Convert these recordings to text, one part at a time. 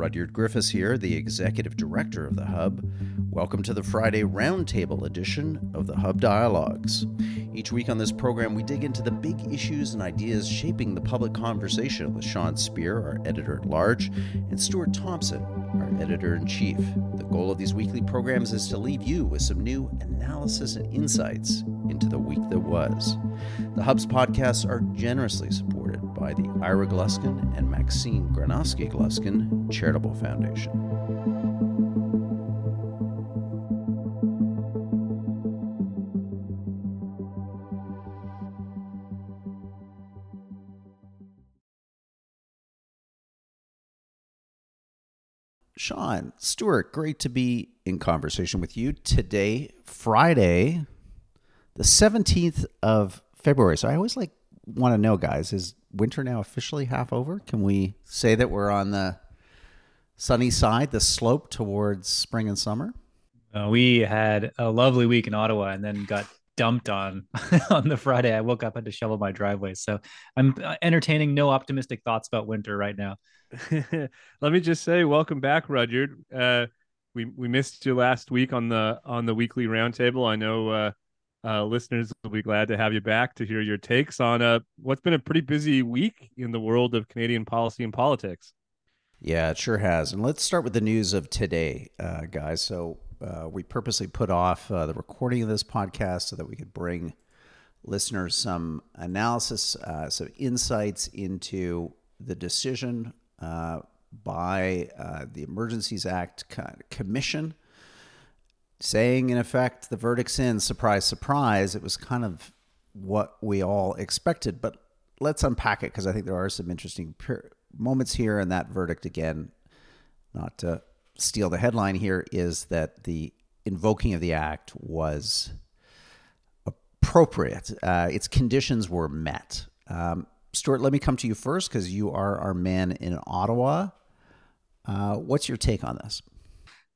Rudyard Griffiths here, the Executive Director of the Hub. Welcome to the Friday Roundtable edition of the Hub Dialogues. Each week on this program, we dig into the big issues and ideas shaping the public conversation with Sean Speer, our editor at large, and Stuart Thompson, our editor in chief. The goal of these weekly programs is to leave you with some new analysis and insights into the week that was. The Hub's podcasts are generously supported by the Ira Gluskin and Maxine Granovsky Gluskin Charitable Foundation. Sean, Stuart, great to be in conversation with you today, Friday, the 17th of February. So I always like want to know, guys, is winter now officially half over? Can we say that we're on the sunny side, the slope towards spring and summer? Uh, we had a lovely week in Ottawa and then got dumped on on the Friday. I woke up had to shovel my driveway, so I'm uh, entertaining no optimistic thoughts about winter right now. Let me just say, welcome back, Rudyard. Uh, we we missed you last week on the on the weekly roundtable. I know uh, uh, listeners will be glad to have you back to hear your takes on uh, what's been a pretty busy week in the world of Canadian policy and politics. Yeah, it sure has. And let's start with the news of today, uh, guys. So uh, we purposely put off uh, the recording of this podcast so that we could bring listeners some analysis, uh, some insights into the decision uh, by uh, the Emergencies Act Commission saying, in effect, the verdict's in. Surprise, surprise. It was kind of what we all expected. But let's unpack it because I think there are some interesting moments here. And that verdict, again, not to steal the headline here, is that the invoking of the act was appropriate. Uh, its conditions were met. Um, Stuart, let me come to you first because you are our man in Ottawa. Uh, what's your take on this?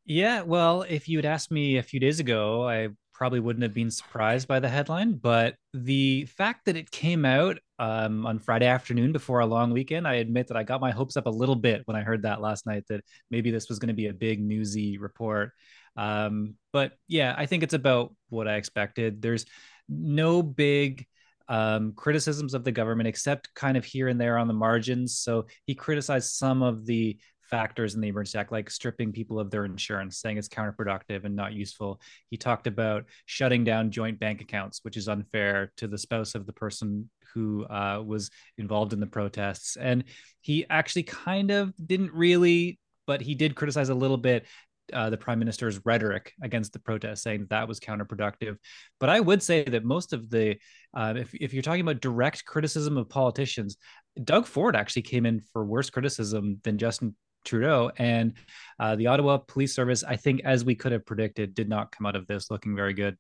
Yeah, well, if you had asked me a few days ago, I probably wouldn't have been surprised by the headline. But the fact that it came out um, on Friday afternoon before a long weekend, I admit that I got my hopes up a little bit when I heard that last night that maybe this was going to be a big newsy report. Um, but yeah, I think it's about what I expected. There's no big um, criticisms of the government, except kind of here and there on the margins. So he criticized some of the factors in the Emergency Act, like stripping people of their insurance, saying it's counterproductive and not useful. He talked about shutting down joint bank accounts, which is unfair to the spouse of the person who uh, was involved in the protests. And he actually kind of didn't really, but he did criticize a little bit uh, the prime minister's rhetoric against the protest, saying that, that was counterproductive. But I would say that most of the, uh, if, if you're talking about direct criticism of politicians, Doug Ford actually came in for worse criticism than Justin Trudeau. And uh, the Ottawa Police Service, I think, as we could have predicted, did not come out of this looking very good.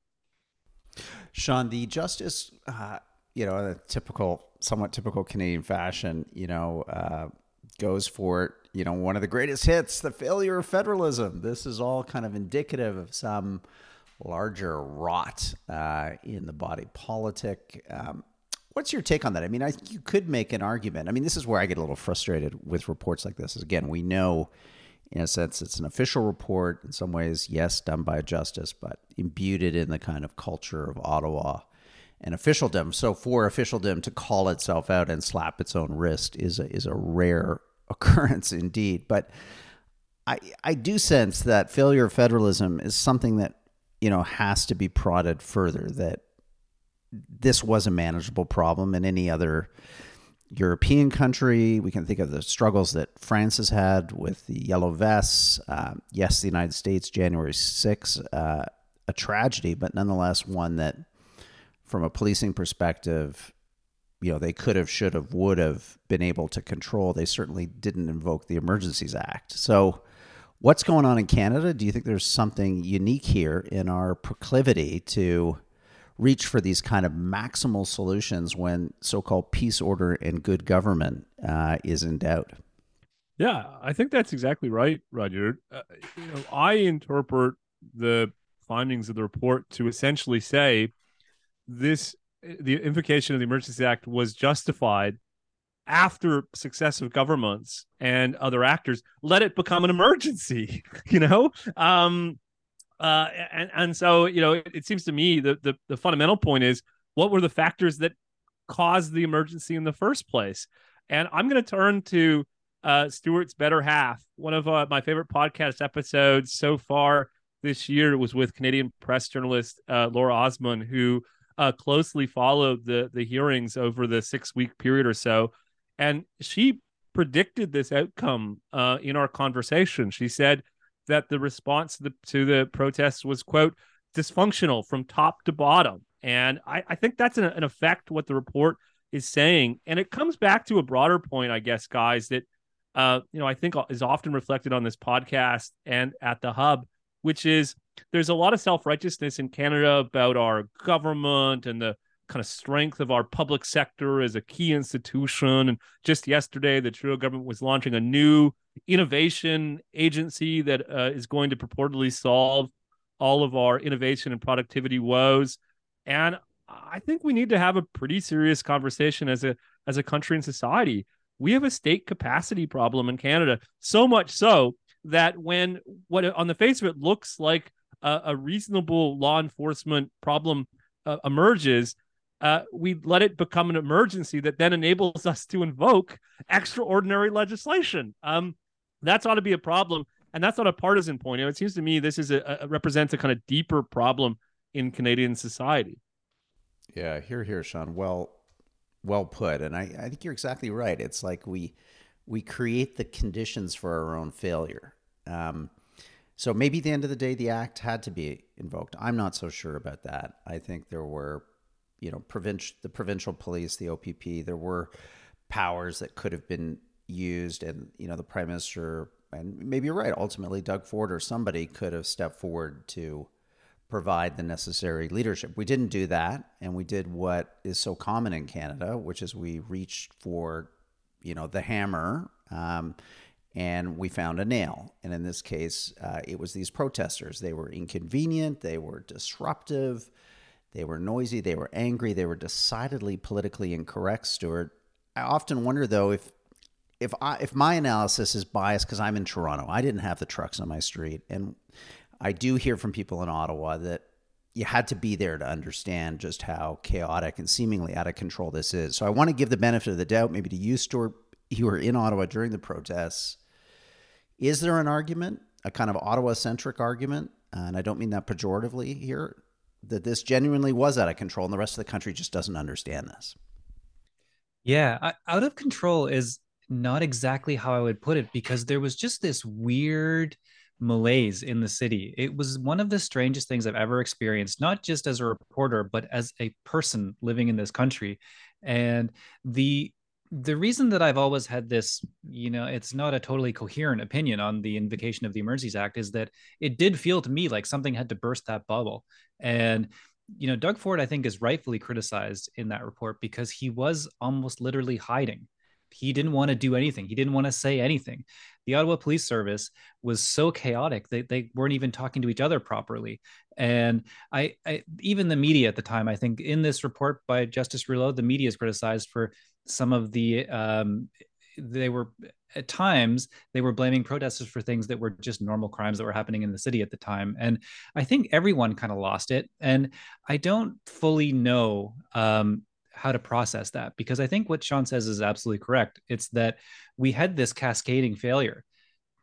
Sean, the justice, uh, you know, in a typical, somewhat typical Canadian fashion, you know, uh, goes for, you know, one of the greatest hits, the failure of federalism. This is all kind of indicative of some larger rot uh, in the body politic. Um, What's your take on that? I mean, I you could make an argument. I mean, this is where I get a little frustrated with reports like this. Is again, we know, in a sense, it's an official report. In some ways, yes, done by justice, but imbued in the kind of culture of Ottawa and officialdom. So for officialdom to call itself out and slap its own wrist is a, is a rare occurrence indeed. But I I do sense that failure of federalism is something that you know has to be prodded further. That this was a manageable problem in any other European country. We can think of the struggles that France has had with the yellow vests. Uh, yes, the United States, January 6th, uh, a tragedy, but nonetheless one that, from a policing perspective, you know, they could have, should have, would have been able to control. They certainly didn't invoke the Emergencies Act. So, what's going on in Canada? Do you think there's something unique here in our proclivity to reach for these kind of maximal solutions when so-called peace order and good government uh, is in doubt. Yeah, I think that's exactly right, Roger. Uh, you know, I interpret the findings of the report to essentially say this the invocation of the Emergency Act was justified after successive governments and other actors let it become an emergency you know um uh and and so you know it, it seems to me that the the fundamental point is what were the factors that caused the emergency in the first place? And i'm going to turn to uh stuart's better half one of uh, my favorite podcast episodes so far this year. Was with canadian press journalist uh, laura osman who uh, closely followed the the hearings over the six week period or so. And she predicted this outcome uh, in our conversation. She said that the response to the, to the protests was, quote, dysfunctional from top to bottom. And I, I think that's an, an effect what the report is saying. And it comes back to a broader point, I guess, guys, that, uh, you know, I think is often reflected on this podcast and at the hub, which is there's a lot of self righteousness in Canada about our government and the kind of strength of our public sector as a key institution. And just yesterday, the Trudeau government was launching a new innovation agency that uh, is going to purportedly solve all of our innovation and productivity woes. And I think we need to have a pretty serious conversation as a as a country and society. We have a state capacity problem in Canada, so much so that when what on the face of it looks like a, a reasonable law enforcement problem uh, emerges, uh, we let it become an emergency that then enables us to invoke extraordinary legislation. Um, that's ought to be a problem, and that's not a partisan point. You know, it seems to me this is a, a represents a kind of deeper problem in Canadian society. Yeah, here, here, Sean. Well, well put, and I, I think you're exactly right. It's like we we create the conditions for our own failure. Um, so maybe at the end of the day, the act had to be invoked. I'm not so sure about that. I think there were you know, provincial the provincial police, the OPP, there were powers that could have been used, and you know, the prime minister, and maybe you're right. Ultimately, Doug Ford or somebody could have stepped forward to provide the necessary leadership. We didn't do that, and we did what is so common in Canada, which is we reached for, you know, the hammer. Um, and we found a nail. And in this case, uh, it was these protesters. They were inconvenient, they were disruptive, they were noisy, they were angry, they were decidedly politically incorrect, Stuart. I often wonder though if if I if my analysis is biased because I'm in Toronto. I didn't have the trucks on my street. And I do hear from people in Ottawa that you had to be there to understand just how chaotic and seemingly out of control this is. So I want to give the benefit of the doubt, maybe to you, Stuart, you were in Ottawa during the protests. Is there an argument, a kind of Ottawa centric argument? And I don't mean that pejoratively here, that this genuinely was out of control and the rest of the country just doesn't understand this. Yeah, out of control is not exactly how I would put it because there was just this weird malaise in the city. It was one of the strangest things I've ever experienced, not just as a reporter, but as a person living in this country. And the the reason that I've always had this, you know, it's not a totally coherent opinion on the invocation of the Emergencies Act is that it did feel to me like something had to burst that bubble. And, you know, Doug Ford, I think, is rightfully criticized in that report because he was almost literally hiding. He didn't want to do anything. He didn't want to say anything. The Ottawa Police Service was so chaotic that they weren't even talking to each other properly. And I, I even the media at the time, I think in this report by Justice Rouleau, the media is criticized for some of the um, they were at times they were blaming protesters for things that were just normal crimes that were happening in the city at the time and i think everyone kind of lost it and i don't fully know um, how to process that because i think what sean says is absolutely correct it's that we had this cascading failure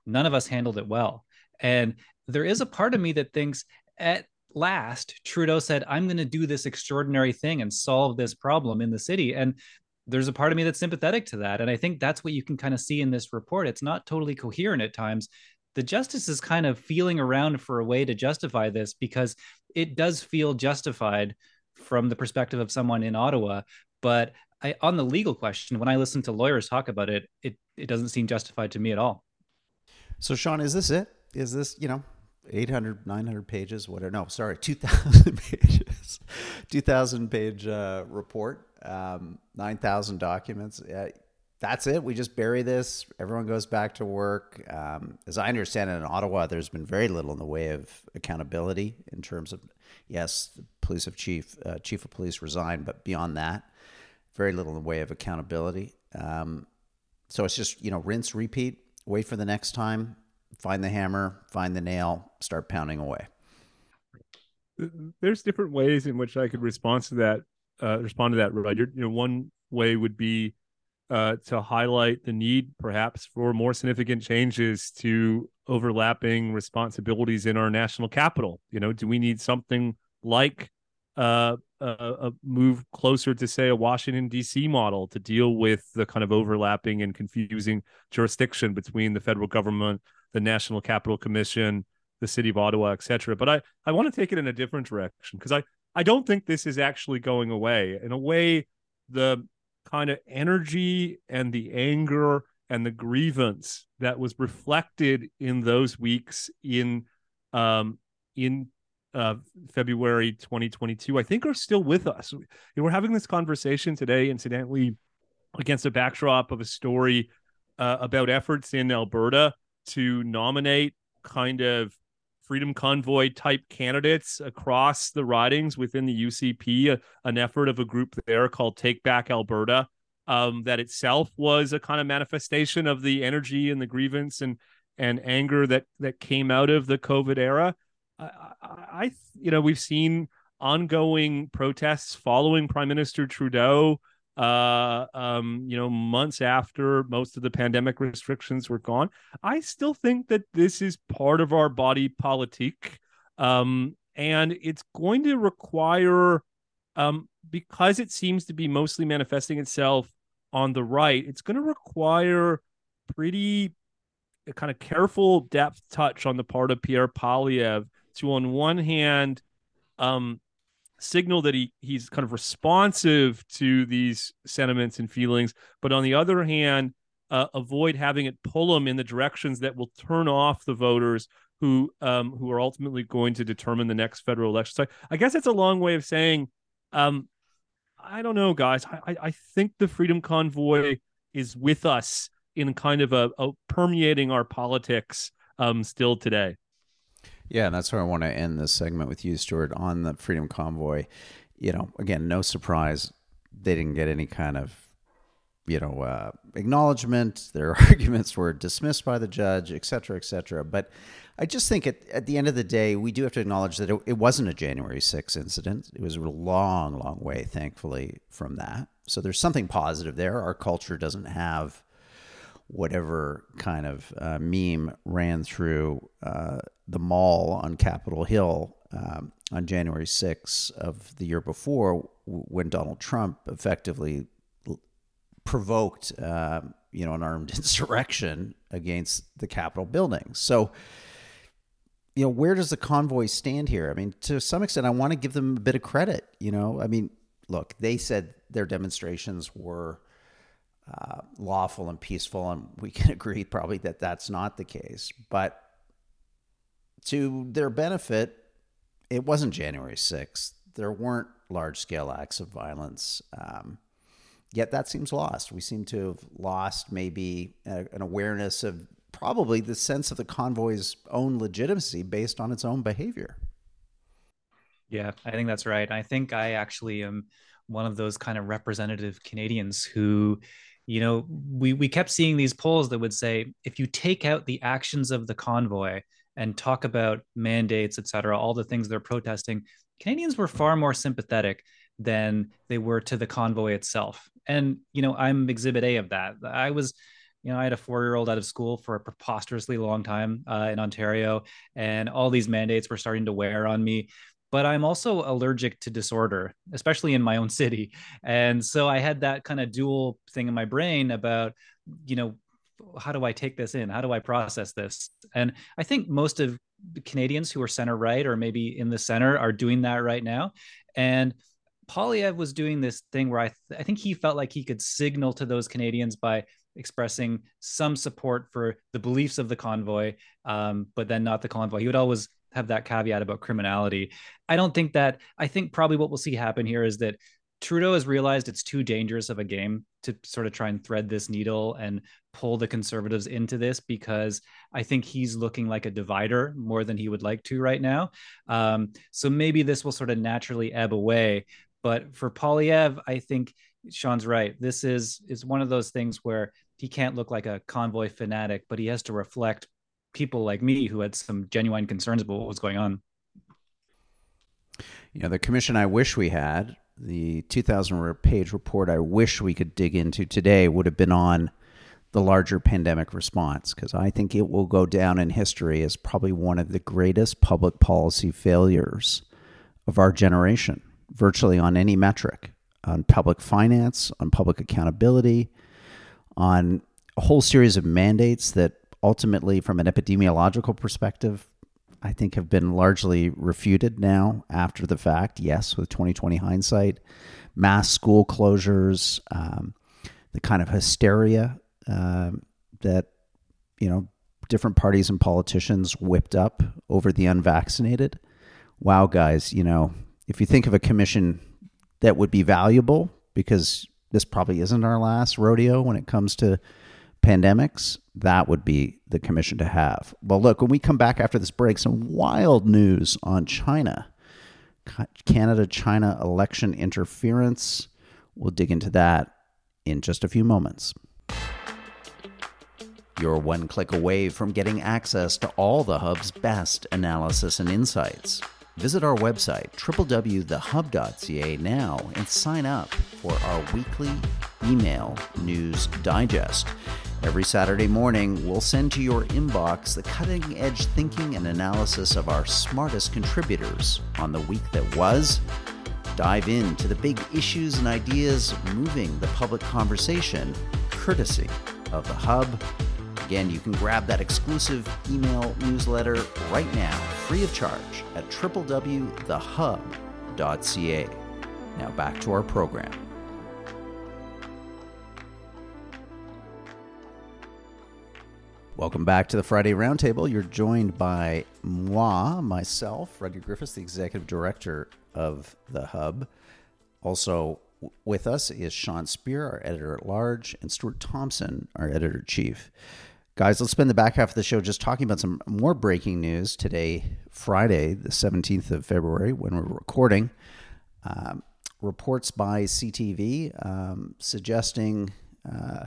none of us handled it well and there is a part of me that thinks at last trudeau said i'm going to do this extraordinary thing and solve this problem in the city and there's a part of me that's sympathetic to that. And I think that's what you can kind of see in this report. It's not totally coherent at times. The justice is kind of feeling around for a way to justify this because it does feel justified from the perspective of someone in Ottawa. But I, on the legal question, when I listen to lawyers talk about it, it, it doesn't seem justified to me at all. So, Sean, is this it? Is this, you know, 800, 900 pages, whatever? No, sorry, 2,000 pages, 2,000 page uh, report um, 9,000 documents. Uh, that's it. We just bury this. Everyone goes back to work. Um, as I understand it, in Ottawa, there's been very little in the way of accountability in terms of, yes, police chief, uh, chief of police resigned, but beyond that, very little in the way of accountability. Um, so it's just, you know, rinse, repeat, wait for the next time, find the hammer, find the nail, start pounding away. There's different ways in which I could respond to that. Uh, respond to that, Roger. You know, one way would be uh, to highlight the need, perhaps, for more significant changes to overlapping responsibilities in our national capital. You know, do we need something like uh, a, move closer to, say, a Washington D.C. model to deal with the kind of overlapping and confusing jurisdiction between the federal government, the National Capital Commission, the City of Ottawa, etc. But I I want to take it in a different direction because I I don't think this is actually going away. In a way, the kind of energy and the anger and the grievance that was reflected in those weeks in um, in uh, February 2022, I think are still with us. We're having this conversation today, incidentally, against a backdrop of a story uh, about efforts in Alberta to nominate kind of freedom convoy type candidates across the ridings within the UCP, a, an effort of a group there called Take Back Alberta. Um, that itself was a kind of manifestation of the energy and the grievance and and anger that that came out of the COVID era. I, I, you know, we've seen ongoing protests following Prime Minister Trudeau. Uh, um, you know, months after most of the pandemic restrictions were gone, I still think that this is part of our body politic, um, and it's going to require, um, because it seems to be mostly manifesting itself on the right. It's going to require pretty kind of careful depth touch on the part of Pierre Poilievre to on one hand um signal that he he's kind of responsive to these sentiments and feelings but on the other hand uh, avoid having it pull him in the directions that will turn off the voters who um who are ultimately going to determine the next federal election. So i guess it's a long way of saying um i don't know guys. I i think the freedom convoy is with us in kind of a, a permeating our politics um still today yeah, and that's where I want to end this segment with you, Stuart, on the Freedom Convoy. You know, again, no surprise they didn't get any kind of, you know, uh, acknowledgement. Their arguments were dismissed by the judge, et cetera, et cetera. But I just think at, at the end of the day, we do have to acknowledge that it, it wasn't a January 6th incident. It was a long, long way, thankfully, from that. So there's something positive there. Our culture doesn't have whatever kind of uh, meme ran through uh, the mall on Capitol Hill um, on January 6th of the year before, when Donald Trump effectively provoked, uh, you know, an armed insurrection against the Capitol building. So, you know, where does the convoy stand here? I mean, to some extent, I want to give them a bit of credit. You know, I mean, look, they said their demonstrations were uh, lawful and peaceful, and we can agree probably that that's not the case. But to their benefit, it wasn't January 6th. There weren't large scale acts of violence. Um, yet that seems lost. We seem to have lost maybe a, an awareness of probably the sense of the convoy's own legitimacy based on its own behavior. Yeah, I think that's right. I think I actually am one of those kind of representative Canadians who you know we we kept seeing these polls that would say if you take out the actions of the convoy and talk about mandates et cetera all the things they're protesting canadians were far more sympathetic than they were to the convoy itself. And you know i'm exhibit a of that. I was you know i had a four year old out of school for a preposterously long time uh, in ontario and all these mandates were starting to wear on me but I'm also allergic to disorder, especially in my own city. And so I had that kind of dual thing in my brain about, you know, how do I take this in? How do I process this? And I think most of Canadians who are center right or maybe in the center are doing that right now. And Poilievre was doing this thing where I, th- I think he felt like he could signal to those Canadians by expressing some support for the beliefs of the convoy, um, but then not the convoy. He would always have that caveat about criminality. I don't think that. I think probably what we'll see happen here is that Trudeau has realized it's too dangerous of a game to sort of try and thread this needle and pull the conservatives into this because I think he's looking like a divider more than he would like to right now. Um, so maybe this will sort of naturally ebb away. But for Poilievre, I think Sean's right. This is is one of those things where he can't look like a convoy fanatic, but he has to reflect people like me who had some genuine concerns about what was going on. You know, the commission I wish we had, the 2000 page report I wish we could dig into today would have been on the larger pandemic response because I think it will go down in history as probably one of the greatest public policy failures of our generation, virtually on any metric on public finance, on public accountability, on a whole series of mandates that ultimately, from an epidemiological perspective, I think have been largely refuted now after the fact. Yes, with 2020 hindsight, mass school closures, um, the kind of hysteria um, that you know different parties and politicians whipped up over the unvaccinated. Wow, guys, you know if you think of a commission that would be valuable, because this probably isn't our last rodeo when it comes to pandemics, that would be the commission to have. Well, look, when we come back after this break, some wild news on China. Canada China election interference. We'll dig into that in just a few moments. You're one click away from getting access to all the Hub's best analysis and insights. Visit our website, www.thehub.ca, now and sign up for our weekly email news digest. Every Saturday morning, we'll send to your inbox the cutting edge thinking and analysis of our smartest contributors on the week that was. Dive into the big issues and ideas moving the public conversation, courtesy of the Hub Again, you can grab that exclusive email newsletter right now, free of charge, at www.thehub.ca. Now back to our program. Welcome back to the Friday Roundtable. You're joined by moi, myself, Rudyard Griffiths, the Executive Director of the Hub. Also with us is Sean Speer, our editor at large, and Stuart Thompson, our editor chief. Guys, let's spend the back half of the show just talking about some more breaking news today, Friday, the 17th of February, when we're recording. Um, reports by CTV um, suggesting uh,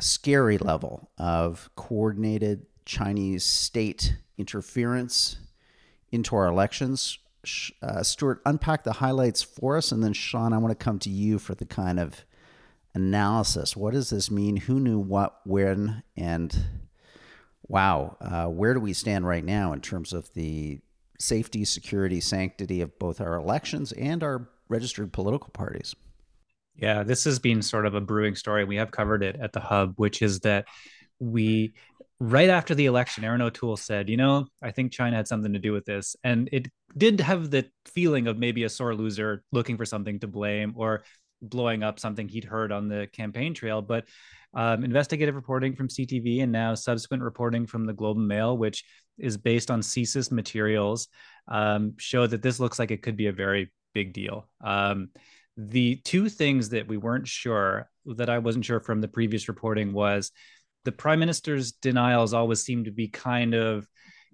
a scary level of coordinated Chinese state interference into our elections. Uh, Stuart, unpack the highlights for us, and then Sean, I want to come to you for the kind of analysis. What does this mean? Who knew what, when, and wow, uh, where do we stand right now in terms of the safety, security, sanctity of both our elections and our registered political parties? Yeah, this has been sort of a brewing story. We have covered it at the hub, which is that we right after the election, Erin O'Toole said, you know, I think China had something to do with this. And it did have the feeling of maybe a sore loser looking for something to blame or blowing up something he'd heard on the campaign trail. But um, investigative reporting from CTV and now subsequent reporting from the Globe and Mail, which is based on CSIS materials, um, show that this looks like it could be a very big deal. Um, the two things that we weren't sure, that I wasn't sure from the previous reporting, was the prime minister's denials always seem to be kind of,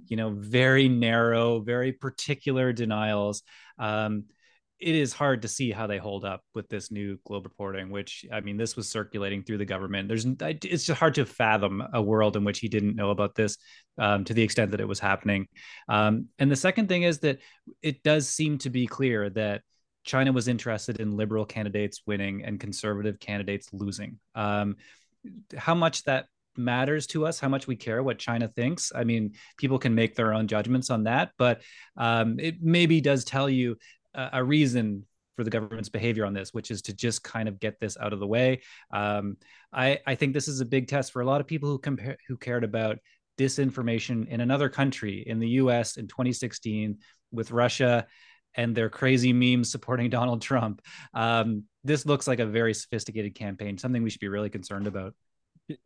you know, very narrow, very particular denials. Um, it is hard to see how they hold up with this new globe reporting which i mean this was circulating through the government there's it's just hard to fathom a world in which he didn't know about this um, to the extent that it was happening um, and the second thing is that it does seem to be clear that china was interested in liberal candidates winning and conservative candidates losing um, how much that matters to us how much we care what china thinks i mean people can make their own judgments on that but um, it maybe does tell you a reason for the government's behavior on this, which is to just kind of get this out of the way. Um, I, I think this is a big test for a lot of people who compare who cared about disinformation in another country, in the U.S. in 2016 with Russia and their crazy memes supporting Donald Trump. Um, this looks like a very sophisticated campaign, something we should be really concerned about.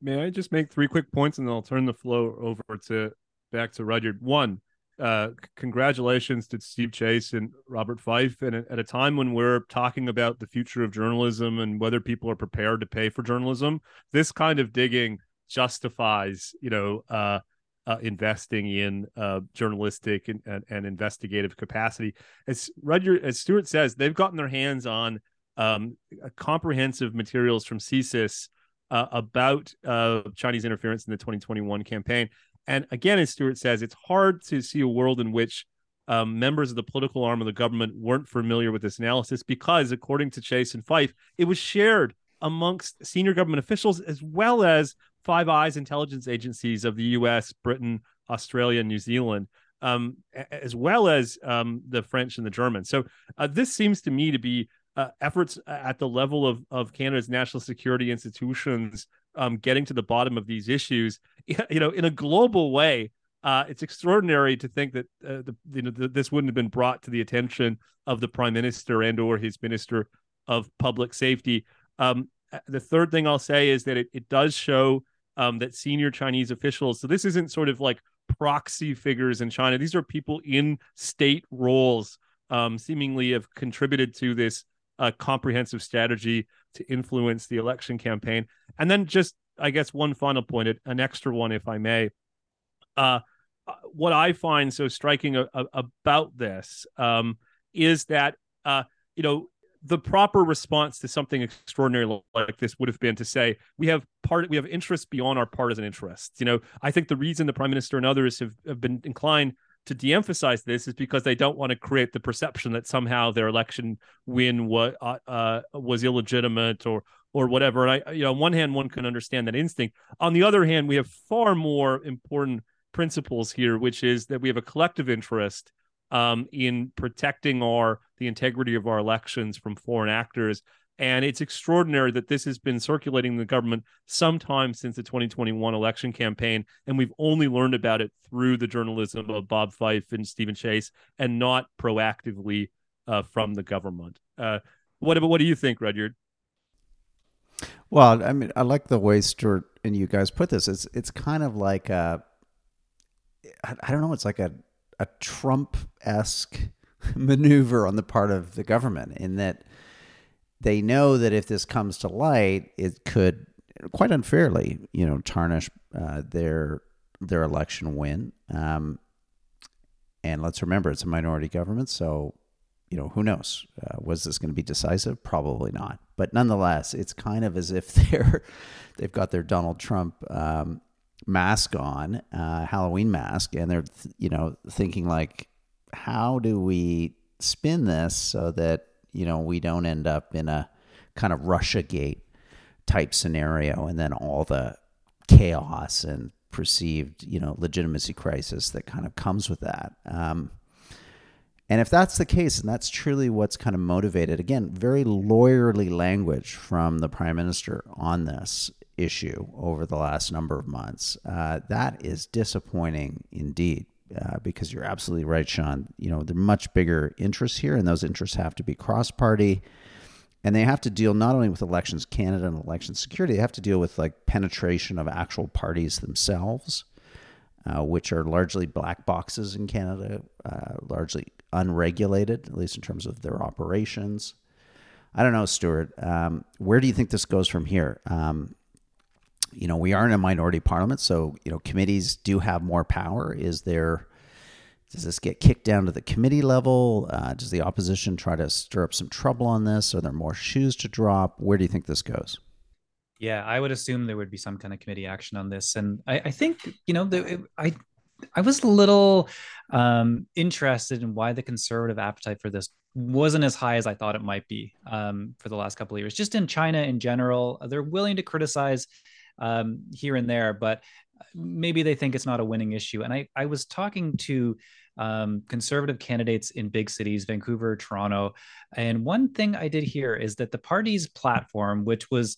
May I just make three quick points and then I'll turn the flow over to back to Rudyard. One, uh, congratulations to Steve Chase and Robert Fife. And at a time when we're talking about the future of journalism and whether people are prepared to pay for journalism, this kind of digging justifies, you know, uh, uh, investing in uh, journalistic and, and, and, investigative capacity. As Roger, as Stuart says, they've gotten their hands on um, comprehensive materials from CSIS uh, about uh, Chinese interference in the 2021 campaign. And again, as Stuart says, it's hard to see a world in which um, members of the political arm of the government weren't familiar with this analysis because, according to Chase and Fife, it was shared amongst senior government officials as well as Five Eyes intelligence agencies of the US, Britain, Australia, New Zealand, um, as well as um, the French and the Germans. So uh, this seems to me to be uh, efforts at the level of, of Canada's national security institutions um, getting to the bottom of these issues, you know, in a global way. Uh, it's extraordinary to think that uh, the, you know, the, this wouldn't have been brought to the attention of the prime minister and or his minister of public safety. Um, the third thing I'll say is that it, it does show um, that senior Chinese officials. So this isn't sort of like proxy figures in China. These are people in state roles, um, seemingly have contributed to this uh, comprehensive strategy to influence the election campaign. And then just, I guess, one final point, an extra one, if I may. Uh, uh, what I find so striking a, a, about this um, is that, uh, you know, the proper response to something extraordinary like this would have been to say we have part we have interests beyond our partisan interests. You know i think the reason the prime minister and others have, have been inclined to de-emphasize this is because they don't want to create the perception that somehow their election win was uh, uh, was illegitimate or or whatever. And i you know on one hand one can understand that instinct. On the other hand we have far more important principles here which is that we have a collective interest um, in protecting our the integrity of our elections from foreign actors. And it's extraordinary that this has been circulating in the government sometime since the 2021 election campaign. And we've only learned about it through the journalism of Bob Fife and Stephen Chase and not proactively uh, from the government. Uh, what, what do you think, Rudyard? Well, I mean, I like the way Stuart and you guys put this. It's it's kind of like a, I don't know. It's like a a Trump esque maneuver on the part of the government in that they know that if this comes to light, it could quite unfairly, you know, tarnish uh, their their election win. Um, and let's remember, it's a minority government, so you know who knows? Uh, was this going to be decisive? Probably not. But nonetheless, it's kind of as if they're they've got their Donald Trump um, mask on, uh, Halloween mask, and they're you know thinking like, how do we spin this so that you know we don't end up in a kind of Russia Gate type scenario, and then all the chaos and perceived you know legitimacy crisis that kind of comes with that. Um, and if that's the case, and that's truly what's kind of motivated, again, very lawyerly language from the prime minister on this issue over the last number of months. Uh, that is disappointing indeed. Uh, because you're absolutely right, Sean. You know, there are much bigger interests here, and those interests have to be cross party. And they have to deal not only with elections Canada and election security, they have to deal with like penetration of actual parties themselves, uh, which are largely black boxes in Canada, uh, largely unregulated, at least in terms of their operations. I don't know, Stuart. Um, where do you think this goes from here? Um, you know, we are in a minority parliament, so you know, committees do have more power. Is there? Does this get kicked down to the committee level? Uh, does the opposition try to stir up some trouble on this? Are there more shoes to drop? Where do you think this goes? Yeah, I would assume there would be some kind of committee action on this, and I, I think you know, the, I I was a little um, interested in why the conservative appetite for this wasn't as high as I thought it might be um, for the last couple of years. Just in China in general, they're willing to criticize um, here and there, but maybe they think it's not a winning issue. And I, I was talking to um, conservative candidates in big cities, Vancouver, Toronto. And one thing I did hear is that the party's platform, which was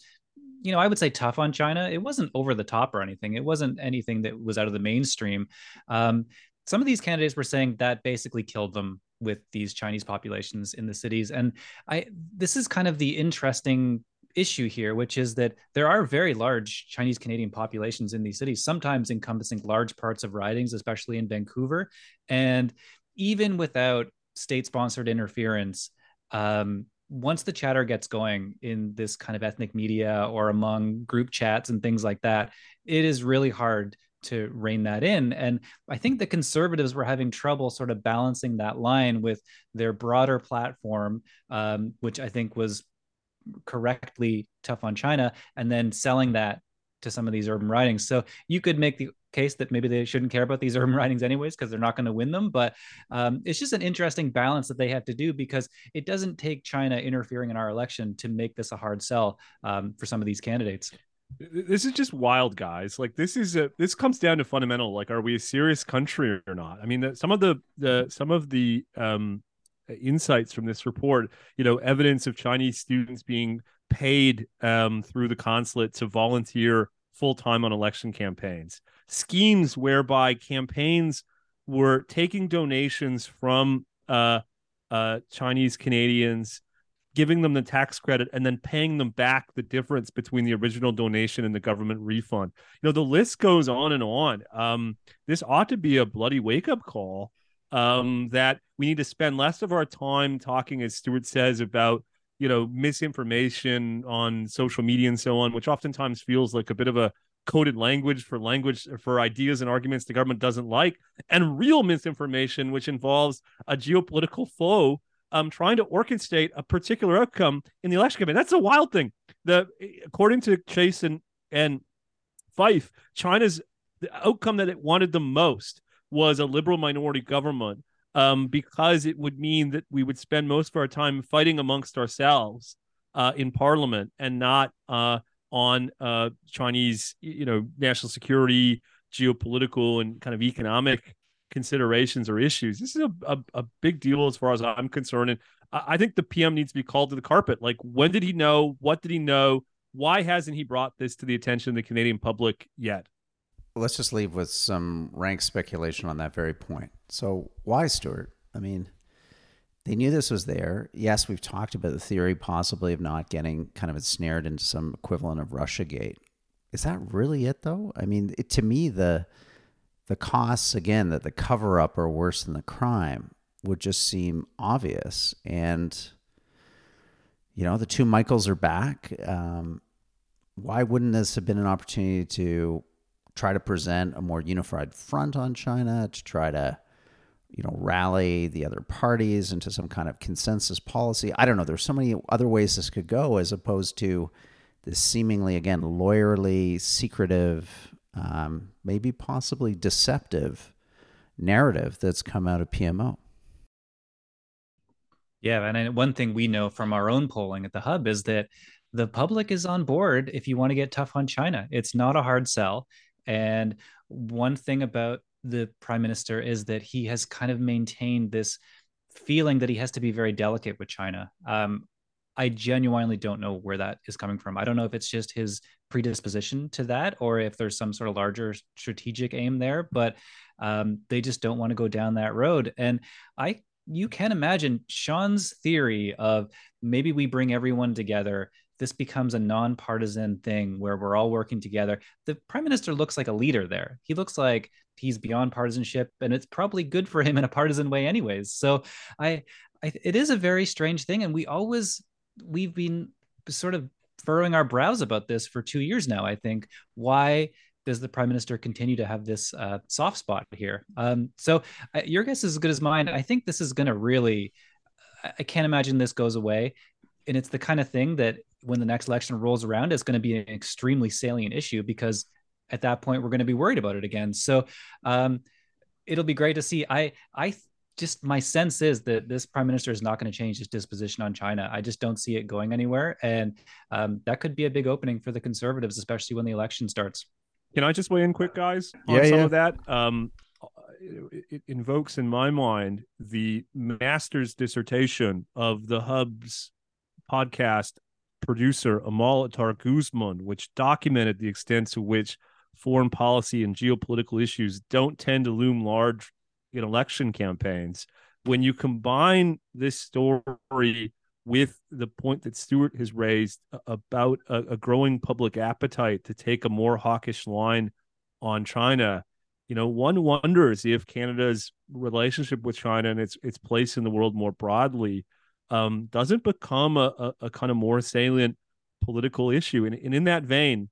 you know, I would say tough on China. It wasn't over the top or anything. It wasn't anything that was out of the mainstream. Um, some of these candidates were saying that basically killed them with these Chinese populations in the cities. And I, this is kind of the interesting issue here, which is that there are very large Chinese Canadian populations in these cities, sometimes encompassing large parts of ridings, especially in Vancouver. And even without state sponsored interference, um, once the chatter gets going in this kind of ethnic media or among group chats and things like that, it is really hard to rein that in. And I think the conservatives were having trouble sort of balancing that line with their broader platform, um, which I think was correctly tough on China and then selling that to some of these urban ridings. So you could make the case that maybe they shouldn't care about these urban ridings anyways because they're not going to win them. But um, it's just an interesting balance that they have to do because it doesn't take China interfering in our election to make this a hard sell um, for some of these candidates. This is just wild, guys. Like this is a this comes down to fundamental. Like, are we a serious country or not? I mean, the, some of the the some of the um, insights from this report, you know, evidence of Chinese students being paid um, through the consulate to volunteer full time on election campaigns, schemes whereby campaigns were taking donations from uh, uh, Chinese Canadians, giving them the tax credit, and then paying them back the difference between the original donation and the government refund. You know, the list goes on and on. Um, this ought to be a bloody wake up call um, that we need to spend less of our time talking, as Stuart says, about you know misinformation on social media and so on, which oftentimes feels like a bit of a coded language for language for ideas and arguments the government doesn't like, and real misinformation, which involves a geopolitical foe um, trying to orchestrate a particular outcome in the election campaign. That's a wild thing. The according to Chase and and Fife, China's the outcome that it wanted the most was a liberal minority government um, because it would mean that we would spend most of our time fighting amongst ourselves uh, in parliament and not uh, on uh, Chinese, you know, national security, geopolitical, and kind of economic considerations or issues. This is a, a, a big deal as far as I'm concerned. And I, I think the PM needs to be called to the carpet. Like, when did he know? What did he know? Why hasn't he brought this to the attention of the Canadian public yet? Let's just leave with some rank speculation on that very point. So, why, Stuart? I mean, they knew this was there. Yes, we've talked about the theory possibly of not getting kind of ensnared into some equivalent of Russiagate. Is that really it, though? I mean, it, to me, the the costs again that the cover up are worse than the crime would just seem obvious. And you know, the two Michaels are back. Um, why wouldn't this have been an opportunity to try to present a more unified front on China, to try to, you know, rally the other parties into some kind of consensus policy. I don't know. There's so many other ways this could go as opposed to this seemingly, again, lawyerly, secretive, um, maybe possibly deceptive narrative that's come out of PMO. Yeah, and one thing we know from our own polling at the hub is that the public is on board if you want to get tough on China. It's not a hard sell. And one thing about the prime minister is that he has kind of maintained this feeling that he has to be very delicate with China. Um, I genuinely don't know where that is coming from. I don't know if it's just his predisposition to that or if there's some sort of larger strategic aim there, but um, they just don't want to go down that road. And I, you can imagine Sean's theory of maybe we bring everyone together this becomes a nonpartisan thing where we're all working together. The prime minister looks like a leader there. He looks like he's beyond partisanship, and it's probably good for him in a partisan way, anyways. So I, I it is a very strange thing, and we always we've been sort of furrowing our brows about this for two years now. I think why does the prime minister continue to have this uh, soft spot here? Um, so uh, your guess is as good as mine. I think this is going to really. I can't imagine this goes away and it's the kind of thing that when the next election rolls around is going to be an extremely salient issue because at that point we're going to be worried about it again. So um, it'll be great to see. I I just my sense is that this prime minister is not going to change his disposition on China. I just don't see it going anywhere, and um, that could be a big opening for the conservatives, especially when the election starts. Can I just weigh in quick, guys, on yeah, some yeah. of that? Um, it invokes in my mind the master's dissertation of the Hub's podcast producer Amal Attar Guzman, which documented the extent to which foreign policy and geopolitical issues don't tend to loom large in election campaigns. When you combine this story with the point that Stuart has raised about a, a growing public appetite to take a more hawkish line on China, you know, one wonders if Canada's relationship with China and its its place in the world more broadly um, doesn't become a, a, a, kind of more salient political issue. And, and in that vein,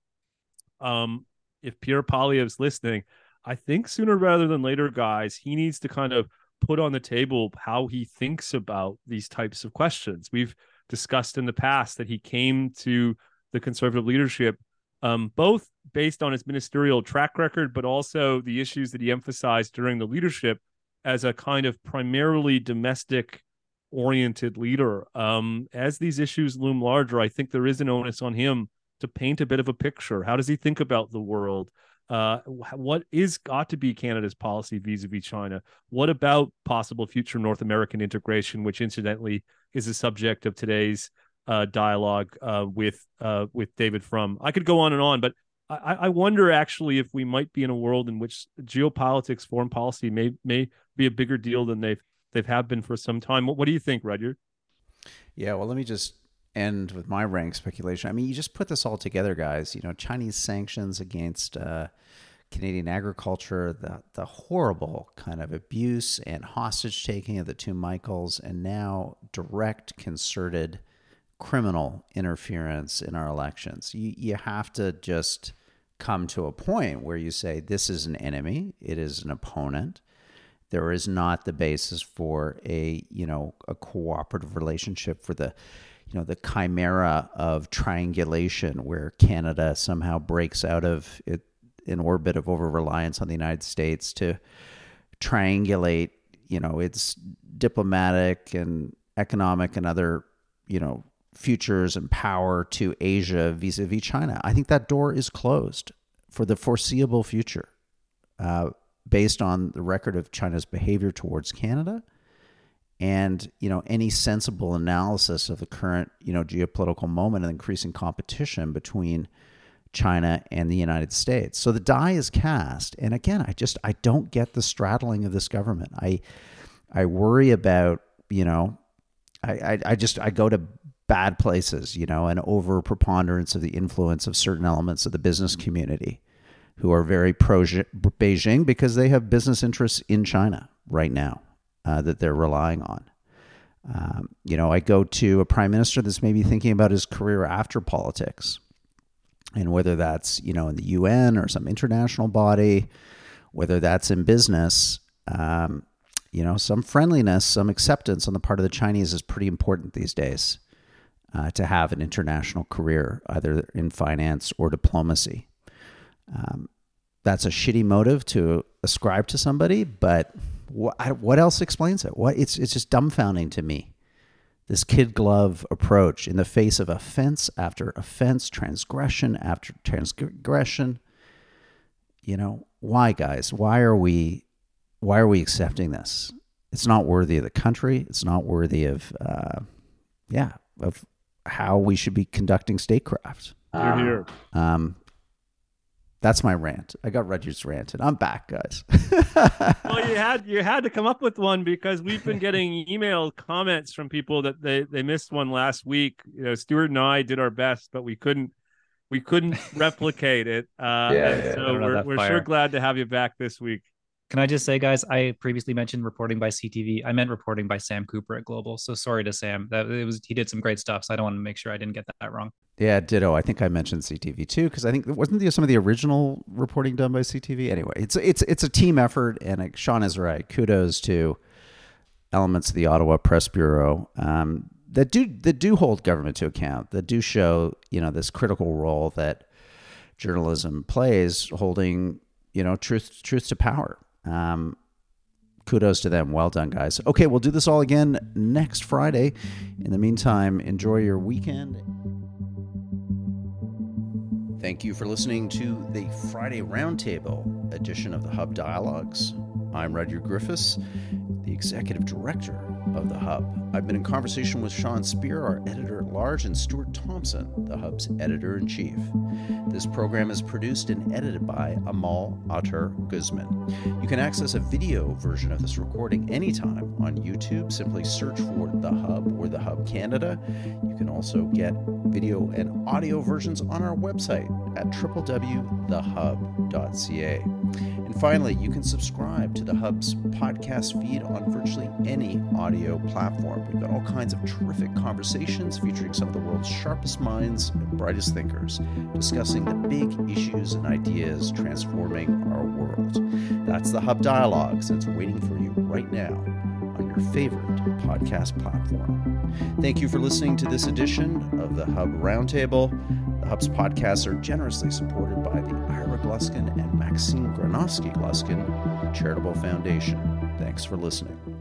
um, if Pierre Poilievre's listening, I think sooner rather than later, guys, he needs to kind of put on the table how he thinks about these types of questions. We've discussed in the past that he came to the conservative leadership, um, both based on his ministerial track record, but also the issues that he emphasized during the leadership as a kind of primarily domestic oriented leader. Um, as these issues loom larger, I think there is an onus on him to paint a bit of a picture. How does he think about the world? Uh, what is got to be Canada's policy vis-a-vis China? What about possible future North American integration, which incidentally is the subject of today's uh, dialogue uh, with uh, with David Frum? I could go on and on, but I, I wonder actually if we might be in a world in which geopolitics, foreign policy may may be a bigger deal than they've they've have been for some time. What, what do you think, Rudyard? Yeah, well, let me just end with my rank speculation. I mean, you just put this all together, guys. You know, Chinese sanctions against uh, Canadian agriculture, the the horrible kind of abuse and hostage taking of the two Michaels, and now direct concerted criminal interference in our elections. You you have to just come to a point where you say this is an enemy, it is an opponent. There is not the basis for a you know a cooperative relationship for the you know the chimera of triangulation where Canada somehow breaks out of it an orbit of over reliance on the United States to triangulate you know its diplomatic and economic and other you know futures and power to Asia vis-a-vis China. I think that door is closed for the foreseeable future, uh, based on the record of China's behavior towards Canada and you know any sensible analysis of the current you know geopolitical moment and increasing competition between China and the United States. So the die is cast, and again, I just I don't get the straddling of this government. I I worry about you know I I, I just I go to bad places, you know, an over preponderance of the influence of certain elements of the business community who are very pro Beijing because they have business interests in China right now uh, that they're relying on. Um, you know, I go to a prime minister that's maybe thinking about his career after politics, and whether that's you know in the UN or some international body, whether that's in business. Um, you know, some friendliness, some acceptance on the part of the Chinese is pretty important these days uh, to have an international career, either in finance or diplomacy. Um, that's a shitty motive to ascribe to somebody, but what, what else explains it? What it's it's just dumbfounding to me. This kid glove approach in the face of offense after offense, transgression after transgression. You know why, guys? Why are we why are we accepting this? It's not worthy of the country. It's not worthy of uh, yeah of how we should be conducting statecraft. You're here. Um, that's my rant. I got Rudyard's rant, and I'm back, guys. well, you had you had to come up with one because we've been getting email comments from people that they they missed one last week. You know, Stuart and I did our best, but we couldn't we couldn't replicate it. Uh, yeah, yeah, so we're we're sure glad to have you back this week. Can I just say, guys, I previously mentioned reporting by CTV. I meant reporting by Sam Cooper at Global. So sorry to Sam. That it was he did some great stuff. So I don't want to make sure I didn't get that wrong. Yeah, ditto. I think I mentioned CTV too because I think wasn't some of the original reporting done by CTV. Anyway, it's it's it's a team effort, and Sean is right. Kudos to elements of the Ottawa Press Bureau um, that do that do hold government to account. That do show you know this critical role that journalism plays, holding you know truth truth to power. Um, kudos to them. Well done, guys. Okay, we'll do this all again next Friday. In the meantime, enjoy your weekend. Thank you for listening to the Friday Roundtable edition of the Hub Dialogues. I'm Rudyard Griffiths, the Executive Director of the Hub. I've been in conversation with Sean Speer, our editor at large, and Stuart Thompson, the Hub's editor in chief. This program is produced and edited by Amal Attar Guzman. You can access a video version of this recording anytime on YouTube. Simply search for The Hub or The Hub Canada. You can also get video and audio versions on our website at www.thehub.ca. And finally, you can subscribe to the Hub's podcast feed on virtually any audio platform. We've got all kinds of terrific conversations featuring some of the world's sharpest minds and brightest thinkers discussing the big issues and ideas transforming our world. That's the Hub Dialogues, and it's waiting for you right now on your favorite podcast platform. Thank you for listening to this edition of the Hub Roundtable. The Hub's podcasts are generously supported by the Gluskin and Maxine Granovsky Gluskin Charitable Foundation. Thanks for listening.